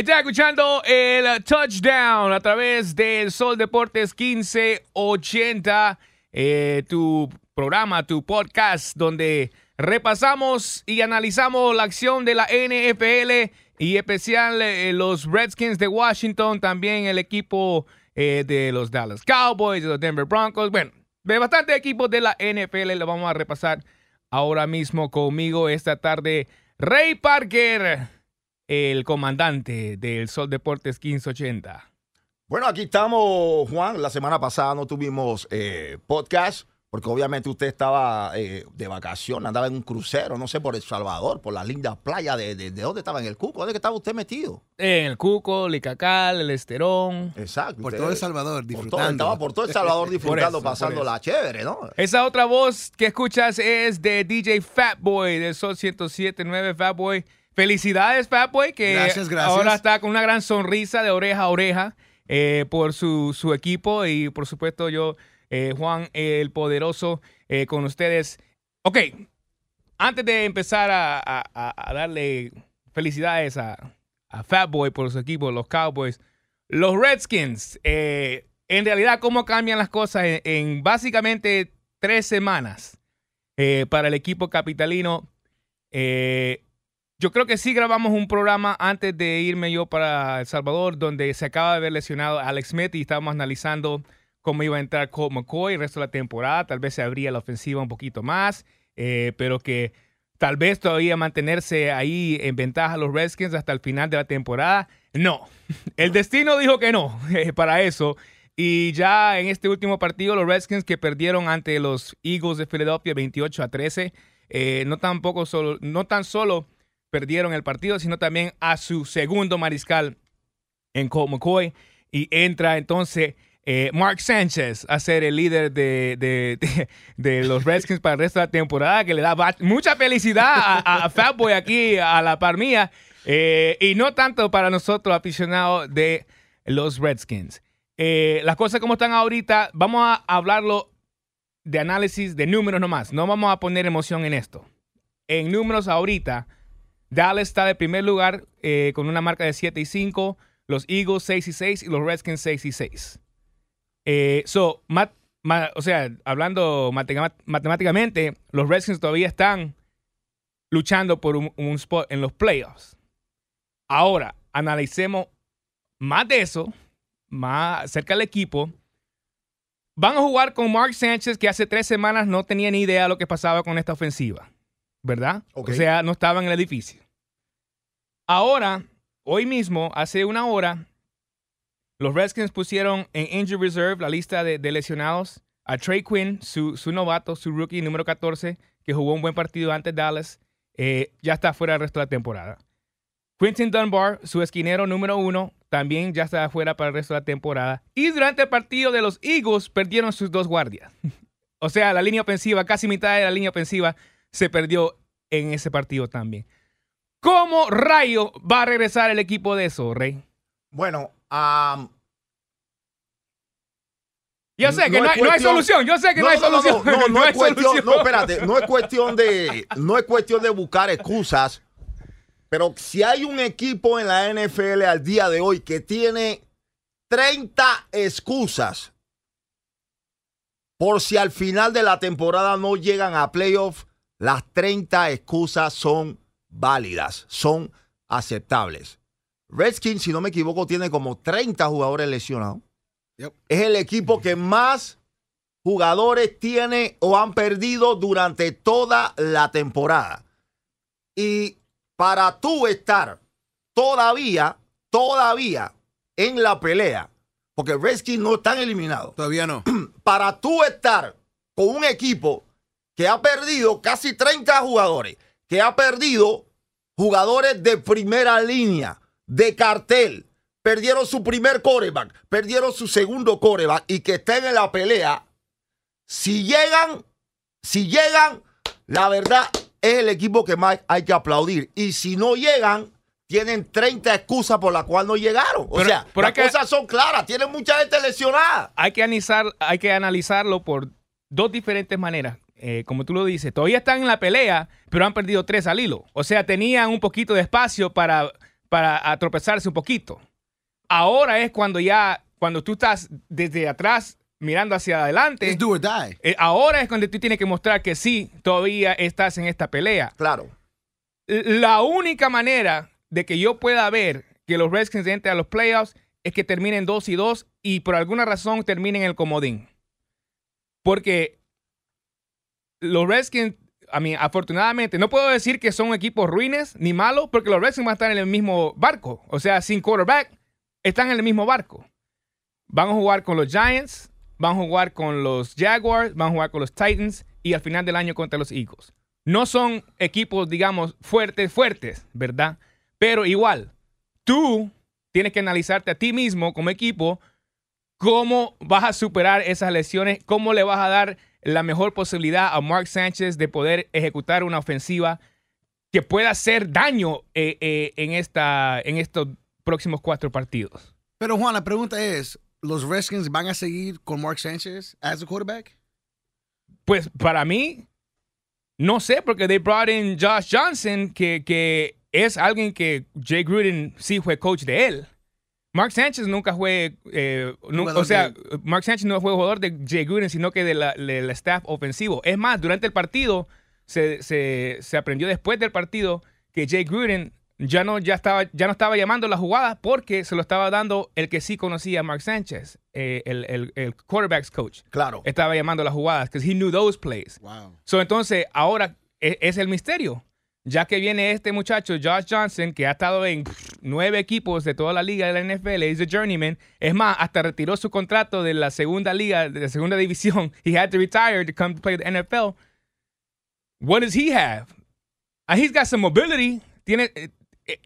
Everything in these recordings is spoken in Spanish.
Estás escuchando el touchdown a través del Sol Deportes 1580, eh, tu programa, tu podcast, donde repasamos y analizamos la acción de la NFL y especial eh, los Redskins de Washington, también el equipo eh, de los Dallas Cowboys, de los Denver Broncos. Bueno, de bastantes equipos de la NFL lo vamos a repasar ahora mismo conmigo esta tarde. Ray Parker el comandante del Sol Deportes 1580. Bueno, aquí estamos, Juan. La semana pasada no tuvimos eh, podcast, porque obviamente usted estaba eh, de vacación, andaba en un crucero, no sé, por El Salvador, por las lindas playas de, de, dónde estaba, en el Cuco, ¿dónde estaba usted metido? En el Cuco, Licacal, el Esterón. Exacto. Por todo El Salvador, disfrutando. Por todo, estaba por todo El Salvador disfrutando, pasando la chévere, ¿no? Esa otra voz que escuchas es de DJ Fatboy, del Sol 107.9 Fatboy. Felicidades, Fatboy, que ahora está con una gran sonrisa de oreja a oreja eh, por su, equipo y por supuesto yo, eh, Juan el Poderoso, eh, con ustedes. Ok, antes de empezar a, darle felicidades a, a Fatboy por su equipo, los Cowboys, los Redskins, en realidad, ¿cómo cambian las cosas en, básicamente tres semanas para el equipo capitalino? Yo creo que sí grabamos un programa antes de irme yo para El Salvador, donde se acaba de ver lesionado Alex Smith y estábamos analizando cómo iba a entrar Colt McCoy el resto de la temporada. Tal vez se abría la ofensiva un poquito más, eh, pero que tal vez todavía mantenerse ahí en ventaja los Redskins hasta el final de la temporada. No, el destino dijo que no eh, para eso. Y ya en este último partido, los Redskins que perdieron ante los Eagles de Filadelfia 28 a 13, eh, no, tampoco solo, no tan solo perdieron el partido, sino también a su segundo mariscal en Colt McCoy. Y entra entonces eh, Mark Sánchez a ser el líder de, de, los Redskins para el resto de la temporada, que le da mucha felicidad a, Fatboy aquí, a la par mía, eh, y no tanto para nosotros aficionados de los Redskins. Eh, las cosas como están ahorita, vamos a hablarlo de análisis de números nomás, no vamos a poner emoción en esto. En números ahorita, Dallas está de primer lugar eh, con una marca de 7 y 5, los Eagles 6 y 6 y los Redskins 6 y 6. Eh, so, o sea, hablando matemáticamente, los Redskins todavía están luchando por un, spot en los playoffs. Ahora, analicemos más de eso, más cerca del equipo. Van a jugar con Mark Sánchez, que hace tres semanas no tenía ni idea de lo que pasaba con esta ofensiva. ¿Verdad? O sea, no estaba en el edificio. Ahora, hoy mismo, hace una hora, los Redskins pusieron en Injury Reserve la lista de, lesionados a Trey Quinn, su, novato, su rookie número 14, que jugó un buen partido ante Dallas, eh, ya está fuera el resto de la temporada. Quentin Dunbar, su esquinero número uno, también ya está fuera para el resto de la temporada. Y durante el partido de los Eagles perdieron sus dos guardias. o sea, la línea ofensiva, casi mitad de la línea ofensiva se perdió en ese partido también. ¿Cómo rayo va a regresar el equipo de eso, Rey? Bueno, yo sé que no, hay, solución, yo sé que no, hay solución. No, no, es cuestión, no, espérate, no es cuestión de, no es cuestión de buscar excusas, pero si hay un equipo en la NFL al día de hoy que tiene 30 excusas por si al final de la temporada no llegan a playoffs, las 30 excusas son válidas, son aceptables. Redskins, si no me equivoco, tiene como 30 jugadores lesionados. Es el equipo que más jugadores tiene o han perdido durante toda la temporada. Y para tú estar todavía, todavía en la pelea, porque Redskins no están eliminados. Todavía no. Para tú estar con un equipo que ha perdido casi 30 jugadores, que ha perdido jugadores de primera línea, de cartel, perdieron su primer coreback, perdieron su segundo coreback y que estén en la pelea. Si llegan, si llegan, la verdad es el equipo que más hay que aplaudir. Y si no llegan, tienen 30 excusas por las cuales no llegaron. O sea, las cosas son claras, tienen mucha gente lesionada. Hay que, analizar, hay que analizarlo por dos diferentes maneras. Eh, como tú lo dices, todavía están en la pelea, pero han perdido tres al hilo. O sea, tenían un poquito de espacio para, para tropezarse un poquito. Ahora es cuando ya, cuando tú estás desde atrás mirando hacia adelante. It's do or die. eh, ahora es cuando tú tienes que mostrar que sí, todavía estás en esta pelea. Claro. La única manera de que yo pueda ver que los Redskins entren a los playoffs es que terminen 2 y 2 y por alguna razón terminen el comodín. Porque los Redskins, a mí, afortunadamente, no puedo decir que son equipos ruines ni malos, porque los Redskins van a estar en el mismo barco. O sea, sin quarterback, están en el mismo barco. Van a jugar con los Giants, van a jugar con los Jaguars, van a jugar con los Titans y al final del año contra los Eagles. No son equipos, digamos, fuertes, fuertes, ¿verdad? Pero igual, tú tienes que analizarte a ti mismo como equipo cómo vas a superar esas lesiones, cómo le vas a dar la mejor posibilidad a Mark Sánchez de poder ejecutar una ofensiva que pueda hacer daño eh, eh, en, esta, en estos próximos cuatro partidos. Pero Juan, la pregunta es, ¿los Redskins van a seguir con Mark Sanchez as a quarterback? Pues para mí, no sé, porque they brought in Josh Johnson, que, que es alguien que Jay Gruden sí fue coach de él. Mark Sánchez nunca fue, eh, o sea, de- Mark Sánchez no fue jugador de Jay Gruden, sino que de la- del staff ofensivo. Es más, durante el partido se, se- se aprendió después del partido que Jay Gruden ya no, ya estaba, ya no estaba llamando las jugadas porque se lo estaba dando el que sí conocía a Mark Sánchez, eh, el, el, el quarterbacks coach. Claro. Estaba llamando las jugadas because he knew those plays. Wow. So, entonces, ahora e- es, el misterio. Ya que viene este muchacho, Josh Johnson, que ha estado en nueve equipos de toda la liga de la NFL, es a journeyman. Es más, hasta retiró su contrato de la segunda liga, de la segunda división. He had to retire to come to play the NFL. What does he have? Uh, he's got some mobility. Tiene, eh,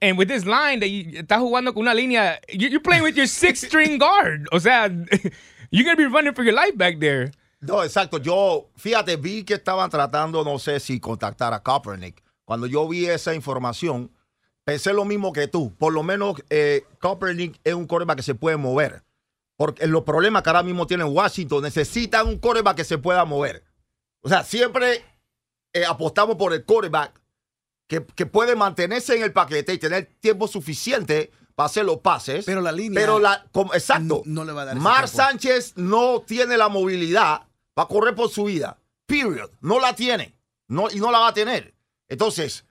and with this line, that you- está jugando con una línea. you- You're playing with your sixth string guard. O sea, you're going to be running for your life back there. No, exacto. Yo, fíjate, vi que estaban tratando, no sé si contactar a Kaepernick. Cuando yo vi esa información, pensé lo mismo que tú. Por lo menos eh, Kaepernick es un quarterback que se puede mover. Porque los problemas que ahora mismo tiene Washington necesitan un quarterback que se pueda mover. O sea, siempre eh, apostamos por el quarterback que, que puede mantenerse en el paquete y tener tiempo suficiente para hacer los pases. Pero la línea Pero la, como- exacto. no- no le va a dar Mar. Sánchez no tiene la movilidad para correr por su vida. Period. No la tiene. No, y no la va a tener. Entonces,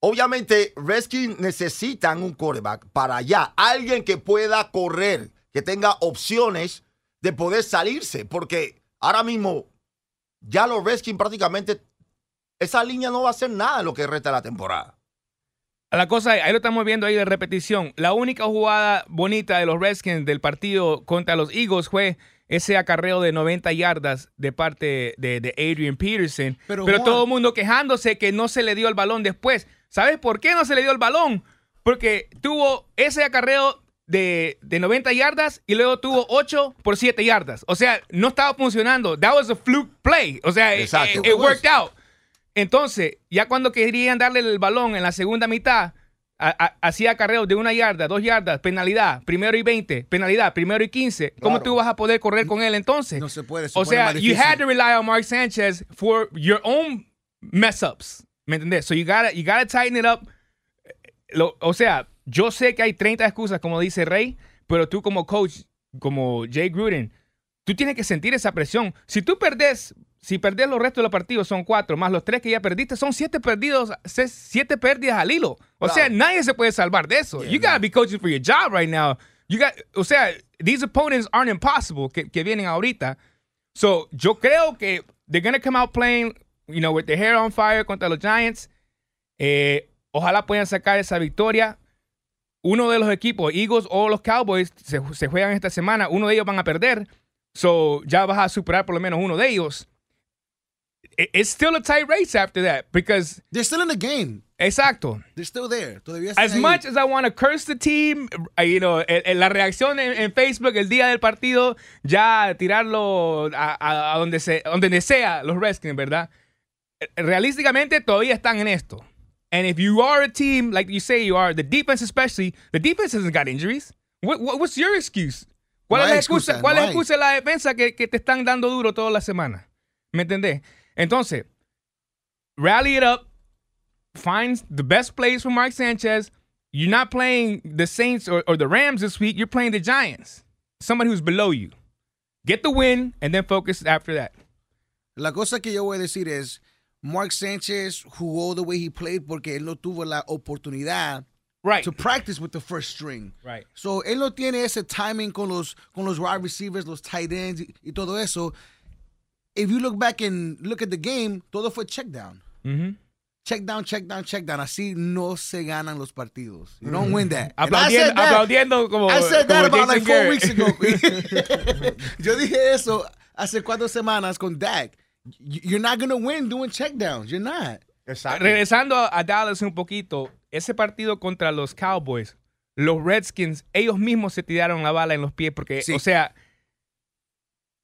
obviamente, Redskins necesitan un quarterback para allá. Alguien que pueda correr, que tenga opciones de poder salirse. Porque ahora mismo, ya los Redskins prácticamente, esa línea no va a hacer nada lo que resta la temporada. La cosa, ahí lo estamos viendo ahí de repetición. La única jugada bonita de los Redskins del partido contra los Eagles fue ese acarreo de 90 yardas de parte de, de Adrian Peterson. Pero, Pero, Juan- todo el mundo quejándose que no se le dio el balón después. ¿Sabes por qué no se le dio el balón? Porque tuvo ese acarreo de, de 90 yardas y luego tuvo 8 por 7 yardas. O sea, no estaba funcionando. That was a fluke play. O sea, it- worked out. Entonces, ya cuando querían darle el balón en la segunda mitad, hacía acarreos de una yarda, dos yardas, penalidad, primero y 20, penalidad, primero y 15. ¿Cómo tú vas a poder correr con él entonces? No se puede, se O sea, you had to rely on Mark Sanchez for your own mess ups. ¿Me entendés? So you gotta, you gotta tighten it up. Lo- o sea, yo sé que hay 30 excusas, como dice Rey, pero tú como coach, como Jay Gruden, tú tienes que sentir esa presión. Si tú perdés, si perdés los restos de los partidos son cuatro, más los tres que ya perdiste, son siete perdidos, siete pérdidas al hilo. O sea, nadie se puede salvar de eso. you gotta be coaching for your job right now. You got, o sea, these opponents aren't impossible que, que vienen ahorita. So, yo creo que they're gonna come out playing, you know, with their hair on fire contra los Giants. Eh, ojalá puedan sacar esa victoria. Uno de los equipos, Eagles o los Cowboys, se, se juegan esta semana. Uno de ellos van a perder. So, ya vas a superar por lo menos uno de ellos. It- It's still a tight race after that because, They're still in the game. exacto. They're still there. Todavía están As ahí. much as I want to curse the team, uh, you know, el- el- la reacción en, en Facebook el día del partido, ya tirarlo a, donde, se, donde sea los Redskins, ¿verdad? Eh, Realísticamente todavía están en esto. And if you are a team, like you say you are, the defense especially, the defense hasn't got injuries. What, what- what's your excuse? ¿Cuál No es la excusa? excusa, ¿Cuál no es excusa de la defensa que, que te están dando duro toda la semana? ¿Me entendés? Entonces, rally it up, find the best plays for Mark Sanchez. you're not playing the Saints or, or the Rams this week. You're playing the Giants, somebody who's below you. Get the win and then focus after that. La cosa que yo voy a decir es, Mark Sanchez jugó the way he played porque él no tuvo la oportunidad Right. to practice with the first string. Right. So él no tiene ese timing con los con los wide receivers, los tight ends y, y todo eso. If you look back and look at the game, todo fue check down. Mhm. Check down, check down, check down. Así no se ganan los partidos. You don't win that. Aplaudiendo, said that- aplaudiendo como. I said that about like four Garrett. weeks ago. Yo dije eso hace cuatro semanas con Dak. You're not gonna win doing check downs. You're not. Exacto. Regresando a, a Dallas un poquito, ese partido contra los Cowboys, los Redskins, ellos mismos se tiraron la bala en los pies porque, Sí. o sea,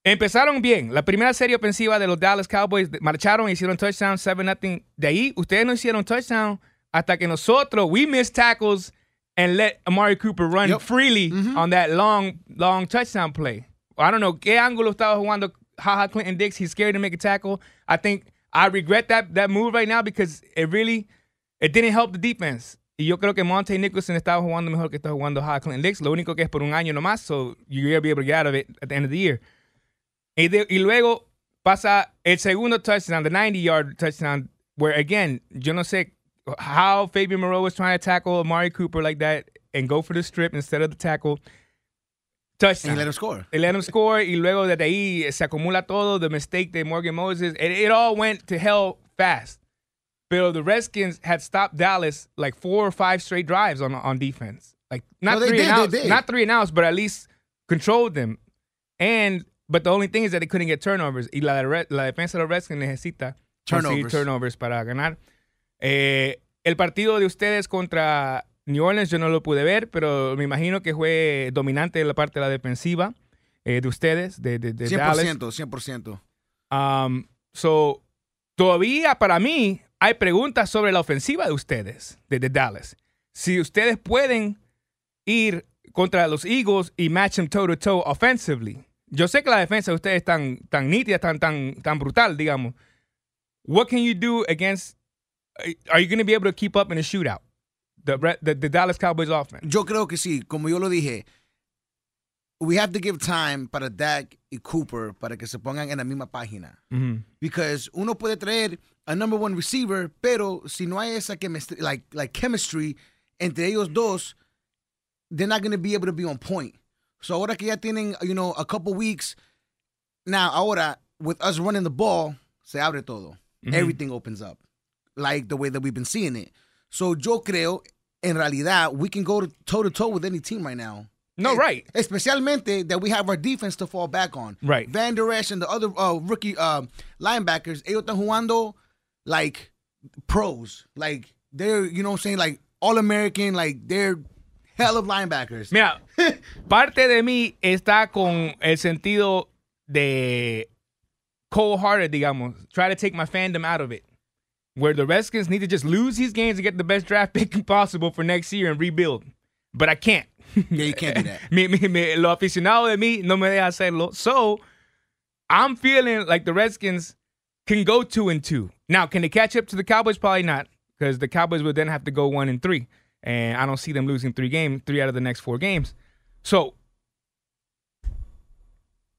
empezaron bien. La primera serie ofensiva de los Dallas Cowboys marcharon, hicieron touchdown, 7-0. De ahí, ustedes no hicieron touchdown hasta que nosotros, we missed tackles and let Amari Cooper run Yep. freely on that long, long touchdown play. I don't know qué ángulo estaba jugando Haha Clinton Dix. He's scared to make a tackle. I think I regret that that move right now because it really it didn't help the defense. Y yo creo que Monte Nicholson estaba jugando mejor que está jugando Haha Clinton Dix. Lo único que es por un año nomás, so you're gonna be able to get out of it at the end of the year. Y, de- y luego pasa el segundo touchdown, the 90 yard touchdown, where again, yo no sé how Fabian Moreau was trying to tackle Amari Cooper like that and go for the strip instead of the tackle. Touchdown. And let him score. They let him score y luego de ahí se acumula todo, the mistake de Morgan Moses. It, it all went to hell fast. Pero the Redskins had stopped Dallas like four or five straight drives on on defense. Like not No, three did, and outs, not three and outs, but at least controlled them. And but the only thing is that they couldn't get turnovers. Y la, la defensa de los Redskins necesita Turnovers. turnovers para ganar. Eh, el partido de ustedes contra New Orleans yo no lo pude ver, pero me imagino que fue dominante la parte de la defensiva eh, de ustedes, de, de, de Dallas. 100%, 100%. Um, so, todavía para mí hay preguntas sobre la ofensiva de ustedes, de, de Dallas. Si ustedes pueden ir contra los Eagles y match them toe to toe offensively. Yo sé que la defensa de ustedes es tan, tan nítida, tan, tan, tan brutal, digamos. What can you do against? Are you going to be able to keep up in a shootout? The, the, the Dallas Cowboys offense. Yo creo que sí, como yo lo dije, we have to give time para Dak y Cooper para que se pongan en la misma página. Mhm. Because uno puede traer a number one receiver, pero si no hay esa chemistry, like, like chemistry entre ellos dos, they're not going to be able to be on point. So ahora que ya tienen, you know, a couple weeks, now ahora, with us running the ball, se abre todo. Everything opens up. Like the way that we've been seeing it. So yo creo, en realidad, we can go toe to toe with any team right now. No, right. Especialmente that we have our defense to fall back on. Right. Van Der Esch and the other uh, rookie uh, linebackers, ellos están jugando like pros. Like they're, you know what I'm saying, like all American, like they're hell of linebackers. Mira, parte de mí está con el sentido de cold-hearted, digamos. Try to take my fandom out of it. Where the Redskins need to just lose these games to get the best draft pick possible for next year and rebuild. But I can't. Yeah, you can't do that. me, mi, mi, lo aficionado de mí no me deja hacerlo. So, I'm feeling like the Redskins can go two and two. Now, can they catch up to the Cowboys? Probably not, because the Cowboys would then have to go one and three, and I don't see them losing three games, three out of the next four games. So,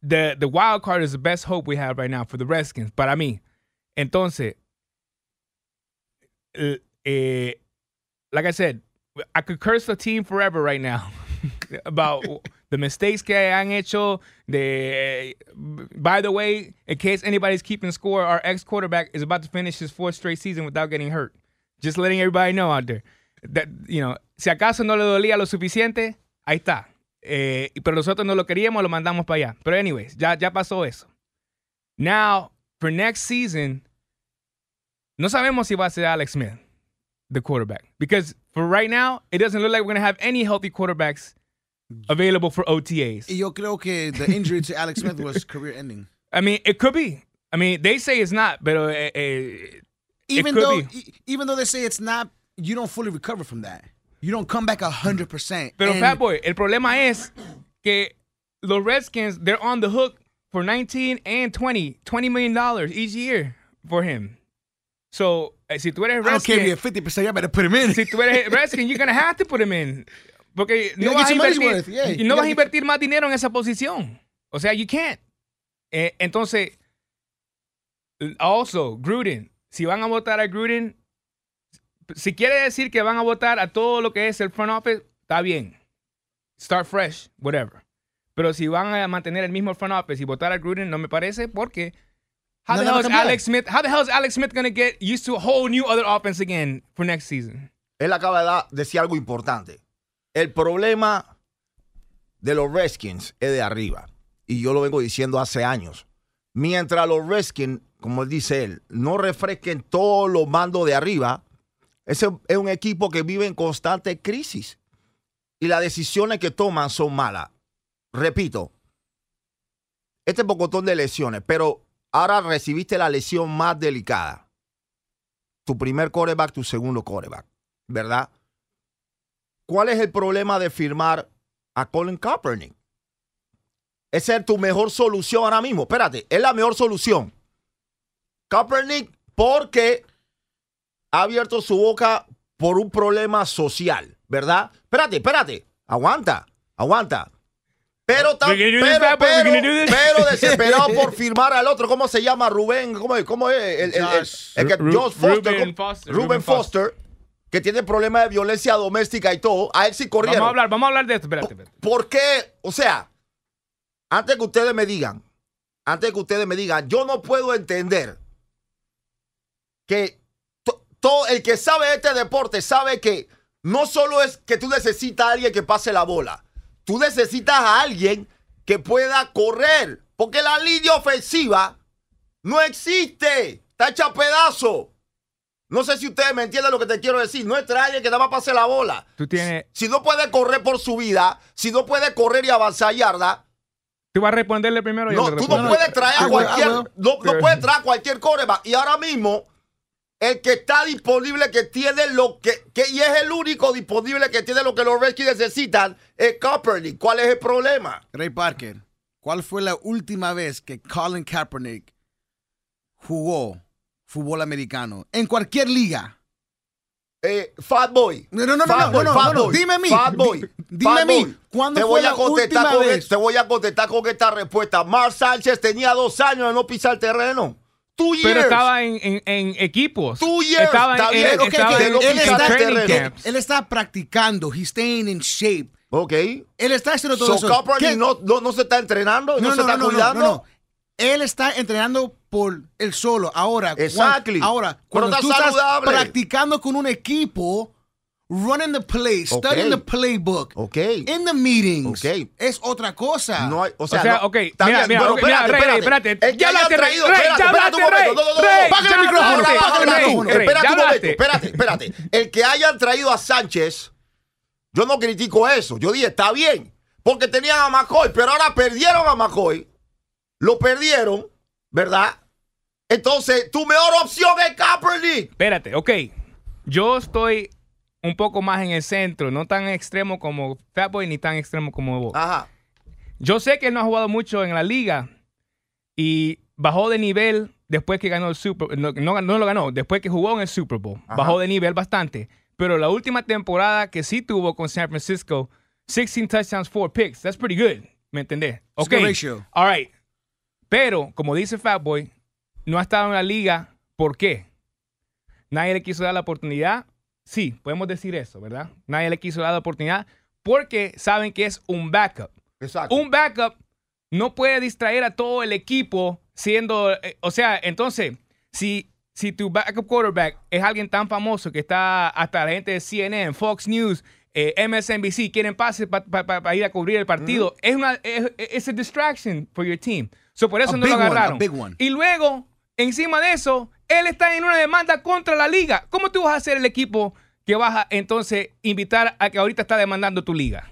the the wild card is the best hope we have right now for the Redskins. But Para mí, entonces, eh, eh, like I said, I could curse the team forever right now about the mistakes que han hecho. The by the way, in case anybody's keeping score, our ex quarterback is about to finish his fourth straight season without getting hurt. Just letting everybody know out there that you know, si acaso no le dolía lo suficiente, ahí está. Eh, pero nosotros no lo queríamos, lo mandamos para allá. Pero anyways, ya ya pasó eso. Now for next season, no sabemos si va a ser Alex Smith the quarterback. Because for right now, it doesn't look like we're going to have any healthy quarterbacks available for OTAs. Y yo creo que the injury to Alex Smith was career ending. I mean, it could be. I mean, they say it's not, but uh, uh, Even though be. e- even though they say it's not, you don't fully recover from that. You don't come back hundred percent. pero Fat Boy, el problema es que los Redskins, they're on the hook for 19 and 20, 20 million dollars each year for him. So, eh, si tú eres I don't care if you're 50%, you better put him in. si tú eres Redskin, you're gonna have to put him in. Porque You no vas, a get your money's invertir, worth, yeah. You no vas a invertir más dinero en esa posición. O sea, you can't. Eh, entonces, also, Gruden, si van a votar a Gruden, si quiere decir que van a votar a todo lo que es el front office, está bien. Start fresh, whatever. Pero si van a mantener el mismo front office y votar a Gruden, no me parece porque how the No, hell is. Alex Smith? How the hell is Alex Smith gonna get used to a whole new other offense again for next season? Él acaba de decir algo importante. El problema de los Redskins es de arriba. Y yo lo vengo diciendo hace años. Mientras los Redskins, como dice él, no refresquen todos los mandos de arriba, ese es un equipo que vive en constante crisis. Y las decisiones que toman son malas. Repito, este pocotón de lesiones, pero ahora recibiste la lesión más delicada. Tu primer coreback, tu segundo coreback. ¿verdad? ¿Cuál es el problema de firmar a Colin Kaepernick? Esa es tu mejor solución ahora mismo. Espérate, es la mejor solución. Kaepernick porque ha abierto su boca por un problema social, ¿verdad? Espérate, espérate. Aguanta, aguanta. Pero, tan- pero, desesperado por firmar al otro. ¿Cómo se llama? Rubén. ¿Cómo es? ¿Cómo es? El, el- el- Josh. el que- Josh Foster. Ruben. Foster, Ruben que tiene problemas de violencia doméstica y todo. A él sí corrieron. Vamos a hablar, vamos a hablar de esto. Espérate, espérate. ¿Por qué? O sea, antes que ustedes me digan, antes que ustedes me digan, yo no puedo entender que todo el que sabe de este deporte sabe que no solo es que tú necesitas a alguien que pase la bola, tú necesitas a alguien que pueda correr, porque la línea ofensiva no existe, está hecha a pedazo. No sé si ustedes me entienden lo que te quiero decir. No es traer a alguien que nada más pase la bola. Tú tienes, Si no puede correr por su vida, si no puede correr y avanzar yarda, tú vas a responderle primero. y yo no, le tú no puedes traer a cualquier, will. no, no puedes traer a cualquier coreback. Y ahora mismo, el que está disponible, que tiene lo que, que- y es el único disponible que tiene lo que los Redskins necesitan, es Kaepernick. ¿Cuál es el problema? Ray Parker, ¿cuál fue la última vez que Colin Kaepernick jugó fútbol americano en cualquier liga? Eh, Fat Boy. No, no, no, Fat no, no, Boy, no, Fat no, Boy, dime a mí. Fat Boy. Di- dime Fat a mí. ¿cuándo te fue voy la a contestar última con vez? Te voy a contestar con esta respuesta. Mar Sánchez tenía dos años de no pisar terreno. Two years. Pero estaba en, en, en equipos. Two years, Estaba en, bien, en- ok, estaba ok, en- él está- training él- camps. Él está practicando, he's staying in shape. Ok. Él está haciendo todo So eso. No, no, no se está entrenando, no, se está cuidando. Él está entrenando por él solo. Ahora, Exactly. ahora Pero cuando está tú estás saludable. practicando con un equipo, running the play, studying the playbook, Ok. in the meetings, Ok. es otra cosa. No hay, o O sea, sea, no- ok, mira, mira, pero ok, mira, Rey, Rey, espérate. El que Ya haya hablaste, Rey, espérate, ya espérate un momento, no, no, no, Págale el micrófono, págale el micrófono. Espérate un momento, espérate, espérate. El que hayan traído a Sánchez, yo no critico eso. Yo dije, está bien, porque tenían a McCoy, pero ahora perdieron a McCoy. Lo perdieron, ¿verdad? Entonces, tu mejor opción es Kaepernick. Espérate, ok. Yo estoy un poco más en el centro, no tan extremo como Fatboy ni tan extremo como vos. Ajá. Yo sé que él no ha jugado mucho en la liga y bajó de nivel después que ganó el Super Bowl. No, no, no lo ganó, después que jugó en el Super Bowl. Ajá. Bajó de nivel bastante. Pero la última temporada que sí tuvo con San Francisco, 16 touchdowns, 4 picks. That's pretty good. ¿Me entendés? Ok. ratio. All right. Pero, como dice Fatboy, no ha estado en la liga. ¿Por qué? Nadie le quiso dar la oportunidad. Sí, podemos decir eso, ¿verdad? Nadie le quiso dar la oportunidad porque saben que es un backup. Exacto. Un backup no puede distraer a todo el equipo siendo, eh, o sea, entonces, si, si tu backup quarterback es alguien tan famoso que está hasta la gente de CNN, Fox News, eh, MSNBC, quieren pase para ir a cubrir el partido, es una, es, es a distraction for your team. So por eso A no lo agarraron. big one. Y luego, encima de eso, él está en una demanda contra la liga. ¿Cómo tú vas a hacer el equipo que vas a entonces invitar a que ahorita está demandando tu liga?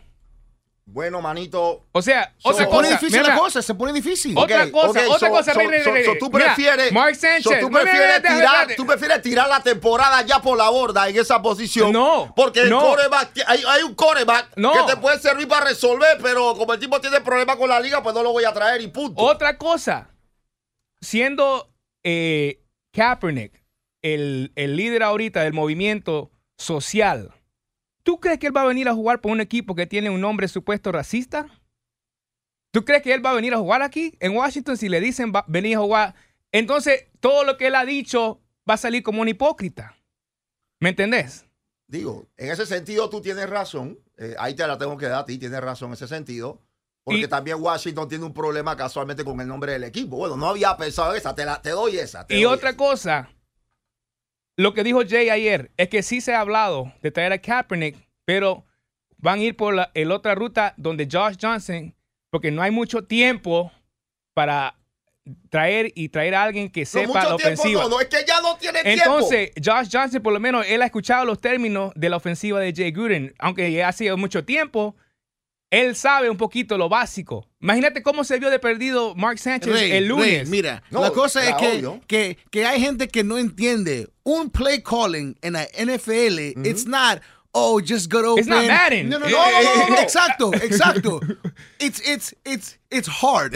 Bueno, manito. O sea, So, otra Se pone cosa. difícil mira, la cosa, se pone difícil. Otra cosa, otra so- cosa, so- tú prefieres, Mark so Sánchez. tú No, no, no, prefieres tirar, espérate. tú prefieres tirar la temporada ya por la borda en esa posición. No, Porque el no. quarterback, hay, hay un coreback No. que te puede servir para resolver, pero como el tipo tiene problemas con la liga, pues no lo voy a traer y punto. Otra cosa. Siendo eh, Kaepernick el, el líder ahorita del movimiento social, ¿tú crees que él va a venir a jugar por un equipo que tiene un nombre supuesto racista? ¿Tú crees que él va a venir a jugar aquí en Washington si le dicen va, venir a jugar? Entonces, todo lo que él ha dicho va a salir como un hipócrita. ¿Me entendés? Digo, en ese sentido tú tienes razón. Eh, ahí te la tengo que dar a ti, tienes razón en ese sentido. Porque Y- también Washington tiene un problema casualmente con el nombre del equipo. Bueno, no había pensado en esa, te, la, te doy esa. te Y doy otra esa. cosa, lo que dijo Jay ayer es que sí se ha hablado de traer a Kaepernick, pero van a ir por la el otra ruta donde Josh Johnson, porque no hay mucho tiempo para traer y traer a alguien que sepa la ofensiva. no, no, es que ya no tiene Entonces, Josh Johnson, por lo menos, él ha escuchado los términos de la ofensiva de Jay Gruden, aunque ya ha sido mucho tiempo. Él sabe un poquito lo básico. Imagínate cómo se vio de perdido Mark Sánchez Rey, el lunes. Rey, mira, No, la cosa es que, que, que hay gente que no entiende. Un play calling en la NFL, it's not, oh, just go open. It's not Madden. No, no, no, no, no, no, exacto, exacto. It's, it's, it's, it's hard.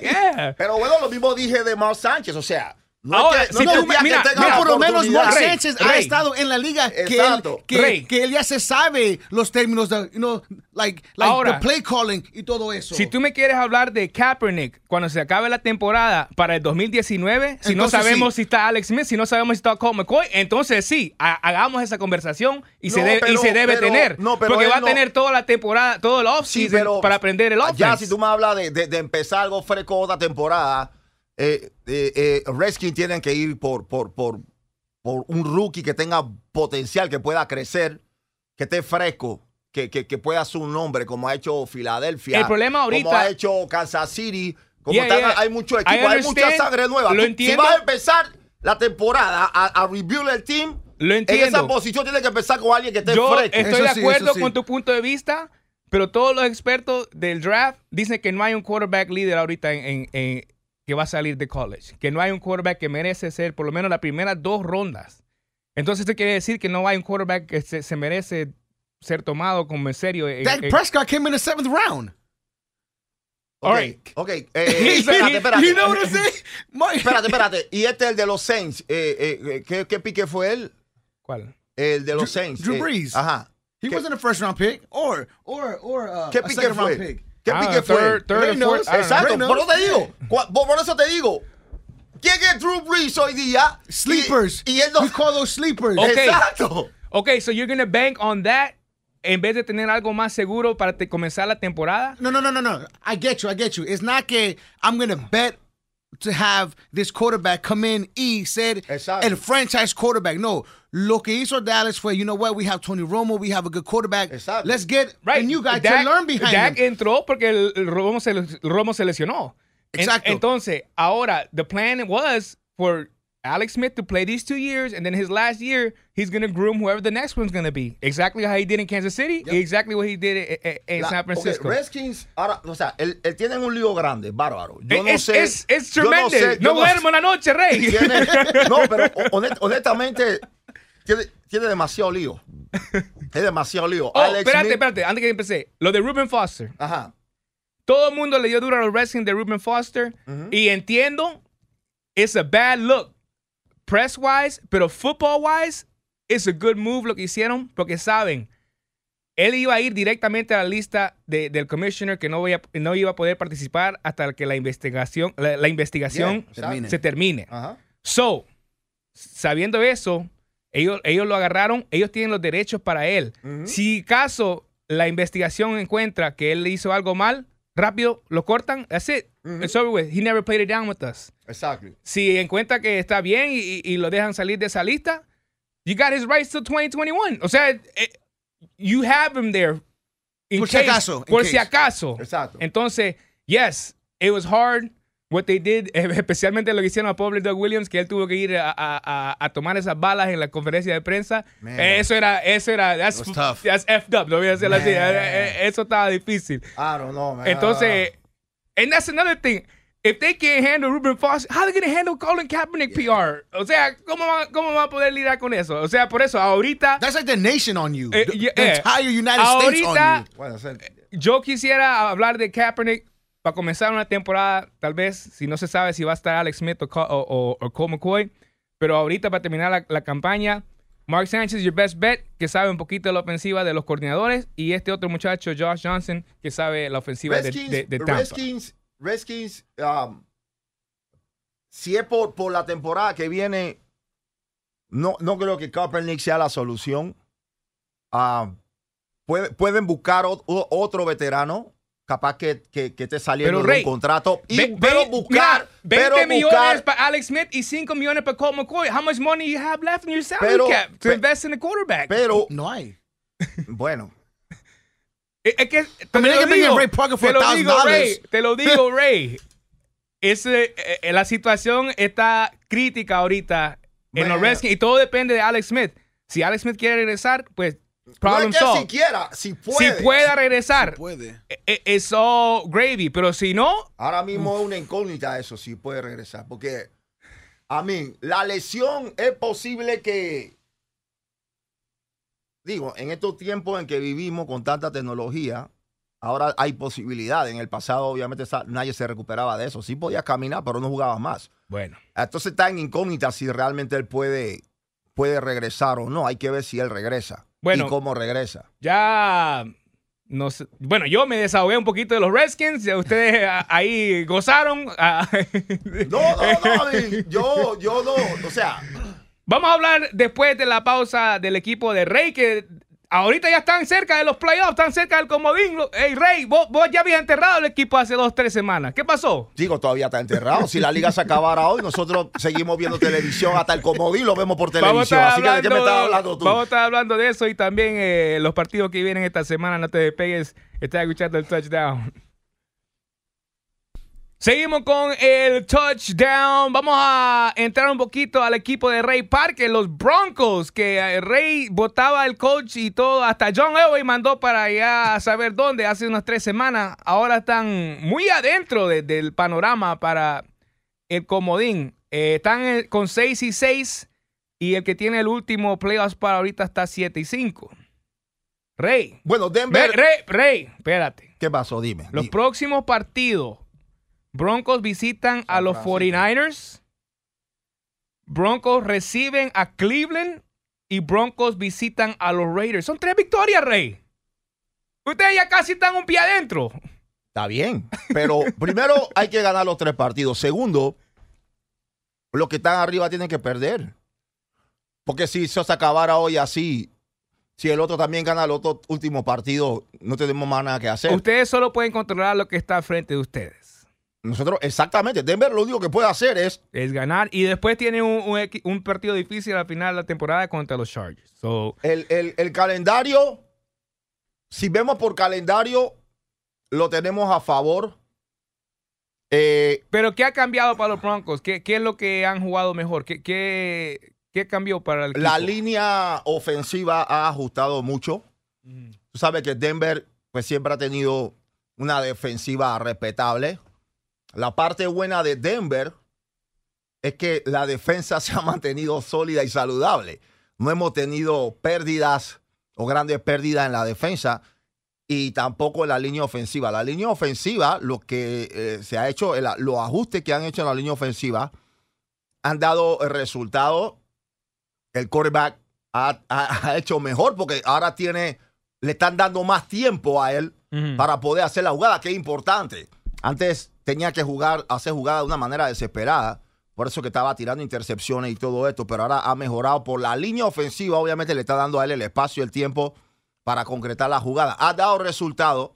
Yeah. Pero bueno, lo mismo dije de Mark Sánchez. O sea, no Ahora, que, no si tú mira, No, la por lo menos. Mark Sánchez ha estado en la liga que él, que, que él ya se sabe los términos de, you know, like, like Ahora, the play calling y todo eso. Si tú me quieres hablar de Kaepernick cuando se acabe la temporada para el 2019, si no sabemos sí. si está Alex Smith, si no sabemos si está Colt McCoy, entonces sí, ha- hagamos esa conversación y, se, No, debe, y pero- se debe pero- tener. no, pero porque va a no- tener toda la temporada, todo el Sí, offseason pero para aprender el offense. Ya, si tú me hablas de, de- de empezar algo fresco otra temporada, eh, eh, eh, Redskins tienen que ir por, por, por, por un rookie que tenga potencial, que pueda crecer, que esté fresco, que, que, que pueda su nombre, como ha hecho Filadelfia. El problema ahorita- Como ha hecho Kansas City. Como Yeah, están- yeah. hay muchos equipos, hay mucha sangre nueva. Lo Tú- si entiendo. vas a empezar la temporada a, a rebuild el team, Lo en esa entiendo. posición tiene que empezar con alguien que esté Yo fresco. estoy Eso de acuerdo sí. con tu punto de vista, pero todos los expertos del draft dicen que no hay un quarterback líder ahorita en, en- en- que va a salir de college. Que no hay un quarterback que merece ser por lo menos las primeras dos rondas. Entonces esto quiere decir que no hay un quarterback que se, se merece ser tomado como en serio. Dak Prescott came in the seventh round. Ok, All right. ok, eh, eh, espérate, espérate. You know what I'm saying? Espérate, espérate. Y este, el de los Saints, eh, eh, ¿qué, qué pique fue él? ¿Cuál? El de los Saints. Drew eh, Brees. Ajá. He ¿Qué, wasn't a first round pick or or or uh, ¿qué a pique second fue? round pick. ¿Qué Ah, pique fue? third- third fourth, know. Exacto, por eso te digo. Por eso te digo. ¿Quién es Drew Brees hoy día? Y- Sleepers. Y, él no. We call those sleepers. Ok. Exacto. Ok, so you're gonna bank on that en vez de tener algo más seguro para te- comenzar la temporada. No, no, no, no, no. I get you. I get you. It's not que I'm gonna bet to have this quarterback come in y ser Exacto. el franchise quarterback. No. Lo que hizo Dallas fue, you know what? We have Tony Romo. We have a good quarterback. Exacto. Let's get a new guy Dak- to learn behind Dak him. entró porque el, el Romo, se, el Romo se lesionó. En- entonces, ahora, the plan was for Alex Smith to play these two years, and then his last year, he's going to groom whoever the next one's going to be. Exactly how he did in Kansas City, exactly what he did i- i- in La- San Francisco. Redskins, ahora, o sea, él, él tiene un lío grande, bárbaro. Yo no es, sé. es, es yo no sé- No, yo duermo en la noche, Rey. tiene- no, pero honest- honestamente, tiene, tiene demasiado lío. Es demasiado lío. Oh, Alex espérate, Smith- espérate, antes que empecé. Lo de Ruben Foster. Ajá. Todo el mundo le dio duro a los Redskins de Ruben Foster. Y entiendo, it's a bad look press wise, pero football wise, it's a good move lo que hicieron porque saben, él iba a ir directamente a la lista de- del commissioner que no, voy a- no iba a poder participar hasta que la investigación, la, la investigación Yeah, se termine. So, sabiendo eso, ellos, ellos lo agarraron, ellos tienen los derechos para él. Si caso la investigación encuentra que él hizo algo mal, rápido lo cortan, that's it. It's over with. He never played it down with us. Exactly. Si encuentra que está bien y, lo dejan salir de esa lista, you got his rights till 2021. O sea, eh, you have him there. in Por si case- acaso, in Por si acaso. Exacto. Entonces, yes, it was hard what they did, especialmente lo que hicieron a pobre Doug Williams, que él tuvo que ir a, a- a- tomar esas balas en la conferencia de prensa. Man. Eso era, eso era, that's, that's effed up, lo voy a decir así. Eh, eh, Eso estaba difícil. I don't know, man. Entonces, and that's another thing. If they can't handle Ruben Foster, how they gonna handle Colin Kaepernick PR? O sea, ¿cómo va, cómo va a poder lidiar con eso? O sea, por eso ahorita That's like the nation on you. Eh, the, yeah, the eh. entire United States on Ahorita- you. Bueno, yo quisiera hablar de Kaepernick para comenzar una temporada, tal vez, si no se sabe si va a estar Alex Smith o, o, o- o Colt McCoy, Pero ahorita para terminar la, la campaña, Mark Sanchez, your best bet, que sabe un poquito de la ofensiva de los coordinadores, y este otro muchacho, Josh Johnson, que sabe la ofensiva de, Redskins, de- de Tampa. Redskins, Redskins, um, si es por, por la temporada que viene, no, no creo que Kaepernick sea la solución. Puede- pueden buscar o- otro veterano, capaz que, que, que de Rey, un contrato. Y, Ve- pero buscar, mira, pero 20 millones buscar, para Alex Smith y 5 millones para Colt McCoy. How much money you have left in your salary Pero- cap to pe- invest in the quarterback? pero No hay. bueno, Es que te, I mean, they lo can bring in digo, Ray Parker for te lo digo, $1,000. Ray, te lo digo, Ray. Ese, eh, eh, la situación está crítica ahorita en los. Redskins y todo depende de Alex Smith. Si Alex Smith quiere regresar, pues no problem es que solved. siquiera, si Si puede. pueda regresar, Puede. eh, eh, es all gravy. Pero si no, Ahora mismo es una incógnita eso, si puede regresar. Porque, a mí, la lesión es posible que. Digo, en estos tiempos en que vivimos con tanta tecnología, ahora hay posibilidades. En el pasado, obviamente, nadie se recuperaba de eso. Sí podía caminar, pero no jugaba más. bueno. Entonces está en incógnita si realmente él puede, puede regresar o no. Hay que ver si él regresa. Bueno. y cómo regresa. Ya no sé. Bueno, yo me desahogué un poquito de los Redskins. Ustedes ah, ahí gozaron. ah. No, no, no, yo, yo no. O sea, Vamos a hablar después de la pausa del equipo de Rey, que ahorita ya están cerca de los playoffs, están cerca del comodín. Ey, Rey, vos, vos ya habías enterrado el equipo hace dos, tres semanas. ¿Qué pasó? Digo, todavía está enterrado. Si la liga se acabara hoy, nosotros seguimos viendo televisión hasta el comodín, lo vemos por televisión. Así que, ¿de qué me estás hablando tú? vamos a estar hablando de eso y también eh, los partidos que vienen esta semana. No te despegues, estás escuchando el touchdown. Seguimos con el touchdown. Vamos a entrar un poquito al equipo de Ray Parker, los Broncos, que eh, Ray votaba el coach y todo. Hasta John Elway mandó para allá a saber dónde hace unas tres semanas. Ahora están muy adentro de- del panorama para el comodín. Eh, están eh, con 6 y 6 y el que tiene el último playoffs para ahorita está 7 y 5. Rey. Bueno, Ve- Denver. Rey, Rey, espérate. ¿Qué pasó? Dime. Los Dime. próximos partidos. Broncos visitan a los Francisco. 49ers. Broncos reciben a Cleveland. Y Broncos visitan a los Raiders. Son tres victorias, Rey. Ustedes ya casi están un pie adentro. Está bien. Pero primero hay que ganar los tres partidos. Segundo, los que están arriba tienen que perder. Porque si eso se acabara hoy así, si el otro también gana el otro último partido, no tenemos más nada que hacer. Ustedes solo pueden controlar lo que está al frente de ustedes. Nosotros, exactamente, Denver lo único que puede hacer es Es ganar. Y después tienen un, un partido difícil al final de la temporada contra los Chargers. So, el, el- el calendario. Si vemos por calendario, lo tenemos a favor. Eh, Pero ¿qué ha cambiado para los Broncos? ¿Qué, qué es lo que han jugado mejor? ¿Qué, qué, qué cambió para el la equipo? línea ofensiva ha ajustado mucho. Tú sabes que Denver pues siempre ha tenido una defensiva respetable. La parte buena de Denver es que la defensa se ha mantenido sólida y saludable. No hemos tenido pérdidas o grandes pérdidas en la defensa y tampoco en la línea ofensiva. La línea ofensiva, lo que eh, se ha hecho, el- los ajustes que han hecho en la línea ofensiva han dado resultados. El quarterback ha, ha- ha hecho mejor porque ahora tiene, le están dando más tiempo a él para poder hacer la jugada, que es importante. Antes tenía que jugar, hacer jugada de una manera desesperada, por eso que estaba tirando intercepciones y todo esto, pero ahora ha mejorado por la línea ofensiva, obviamente le está dando a él el espacio el tiempo para concretar la jugada. Ha dado resultado.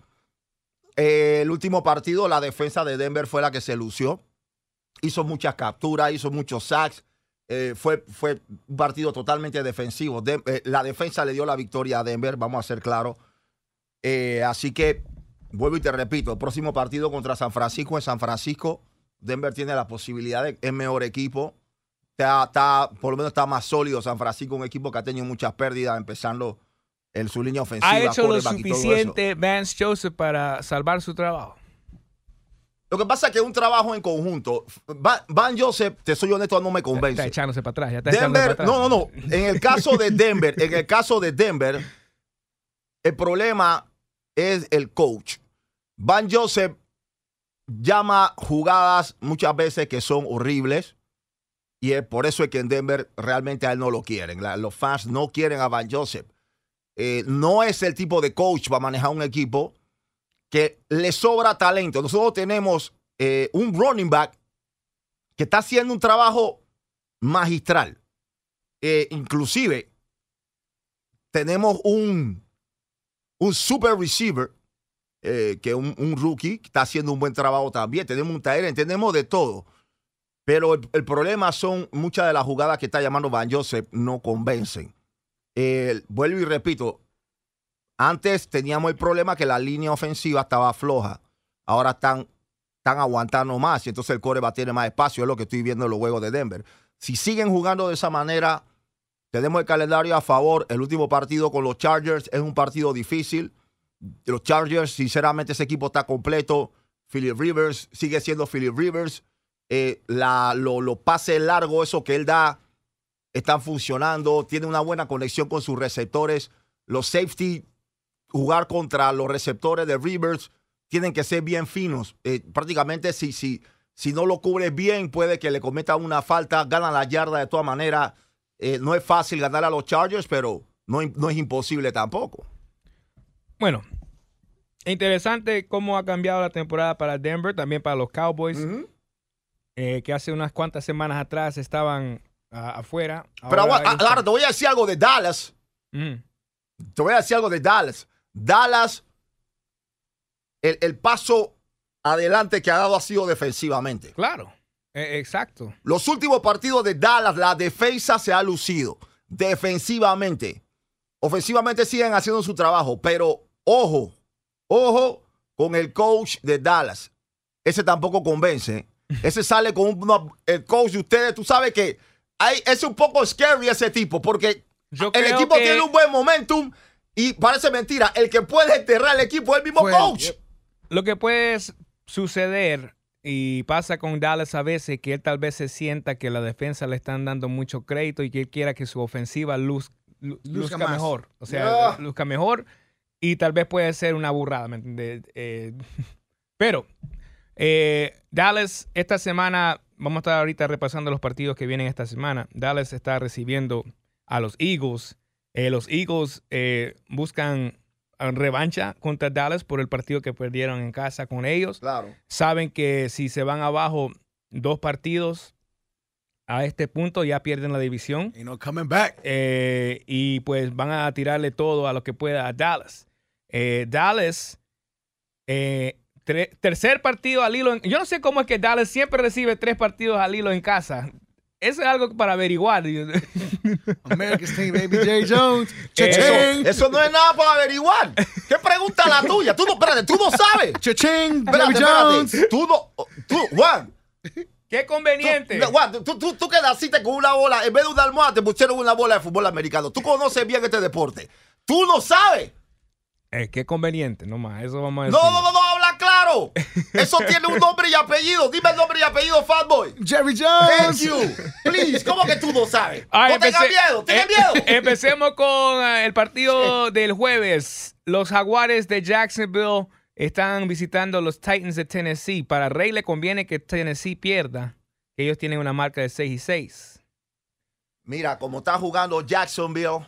Eh, el último partido, la defensa de Denver fue la que se lució. Hizo muchas capturas, hizo muchos sacks. Eh, fue, fue un partido totalmente defensivo. De- eh, la defensa le dio la victoria a Denver, vamos a ser claros. Así que, vuelvo y te repito, el próximo partido contra San Francisco en San Francisco, Denver tiene la posibilidad de es mejor equipo. Está, está- por lo menos está más sólido San Francisco, un equipo que ha tenido muchas pérdidas, empezando en su línea ofensiva. ¿Ha hecho lo suficiente Vance Joseph para salvar su trabajo? Lo que pasa es que es un trabajo en conjunto. Van, Van Joseph, te soy honesto, no me Está convence. echándose para atrás. Ya está echándose Denver, para atrás. no, no, no. En el caso de Denver, en el caso de Denver, el problema es el coach. Van Joseph llama jugadas muchas veces que son horribles. Y es por eso es que en Denver realmente a él no lo quieren. Los fans no quieren a Van Joseph. Eh, no es el tipo de coach para manejar un equipo que le sobra talento. Nosotros tenemos eh, un running back que está haciendo un trabajo magistral. Eh, inclusive tenemos un, un super receiver eh, que un, rookie está haciendo un buen trabajo también. Tenemos un taller, tenemos de todo. Pero el, problema son muchas de las jugadas que está llamando Van Joseph no convencen. Vuelvo y repito, antes teníamos el problema que la línea ofensiva estaba floja. Ahora están, están aguantando más y entonces el core va a tener más espacio. Es lo que estoy viendo en los juegos de Denver. Si siguen jugando de esa manera, tenemos el calendario a favor. El último partido con los Chargers es un partido difícil. Los Chargers, sinceramente, ese equipo está completo. Philip Rivers sigue siendo Philip Rivers. Eh, la, lo- los pases largos, eso que él da, están funcionando. Tiene una buena conexión con sus receptores. Los safety, jugar contra los receptores de Rivers, tienen que ser bien finos. Eh, prácticamente, si, si, si no lo cubres bien, puede que le cometa una falta. Ganan la yarda de todas maneras. Eh, no es fácil ganar a los Chargers, pero no, no es imposible tampoco. Bueno, interesante cómo ha cambiado la temporada para Denver, también para los Cowboys, eh, que hace unas cuantas semanas atrás estaban afuera. Pero Ahora te voy a decir algo de Dallas. Ujú. Te voy a decir algo de Dallas. Dallas, el, el paso adelante que ha dado ha sido defensivamente. Claro, eh, exacto. Los últimos partidos de Dallas, la defensa se ha lucido defensivamente. Ofensivamente siguen haciendo su trabajo, pero ojo, ojo con el coach de Dallas. Ese tampoco convence. Ese sale con un, el coach de ustedes. Tú sabes que hay, es un poco scary ese tipo, porque Yo el equipo que- tiene un buen momentum y parece mentira. El que puede enterrar el equipo es el mismo coach. Lo que puede suceder y pasa con Dallas a veces que él tal vez se sienta que la defensa le están dando mucho crédito y que él quiera que su ofensiva luz, lu- Luzca mejor. O sea, Yeah. luzca mejor y tal vez puede ser una burrada, ¿me entiendes? Eh, pero eh, Dallas esta semana, vamos a estar ahorita repasando los partidos que vienen esta semana. Dallas está recibiendo a los Eagles. Eh, los Eagles eh, buscan eh, revancha contra Dallas por el partido que perdieron en casa con ellos. Claro. Saben que si se van abajo dos partidos a este punto ya pierden la división. Ain't no coming back. Eh, y pues van a tirarle todo a lo que pueda a Dallas. Eh, Dallas, eh, tercer partido al hilo. en- yo no sé cómo es que Dallas siempre recibe tres partidos al hilo en casa. Eso es algo para averiguar. America's team, baby. Jay Jones. Eso- Cha-ching. Eso no es nada para averiguar. ¿Qué pregunta la tuya? Tú no, espérate, tú no sabes. Espérate, Jerry Jones. espérate. Tú no, tú, Juan, Qué conveniente. tú, Juan, tú, tú, tú que naciste con una bola, en vez de una almohada te pusieron una bola de fútbol americano. Tú conoces bien este deporte. Tú no sabes. Eh, qué conveniente, nomás. Eso vamos a No, decir. no, no, no, habla claro. Eso tiene un nombre y apellido. Dime el nombre y apellido, Fatboy. Jerry Thank Jones. you. Please, ¿cómo que tú no sabes? Ah, no tengas empecé- miedo, tengas eh, miedo. Empecemos con eh, el partido del jueves. Los Jaguares de Jacksonville están visitando los Titans de Tennessee. Para Rey le conviene que Tennessee pierda. Ellos tienen una marca de 6 y 6. Mira, como está jugando Jacksonville,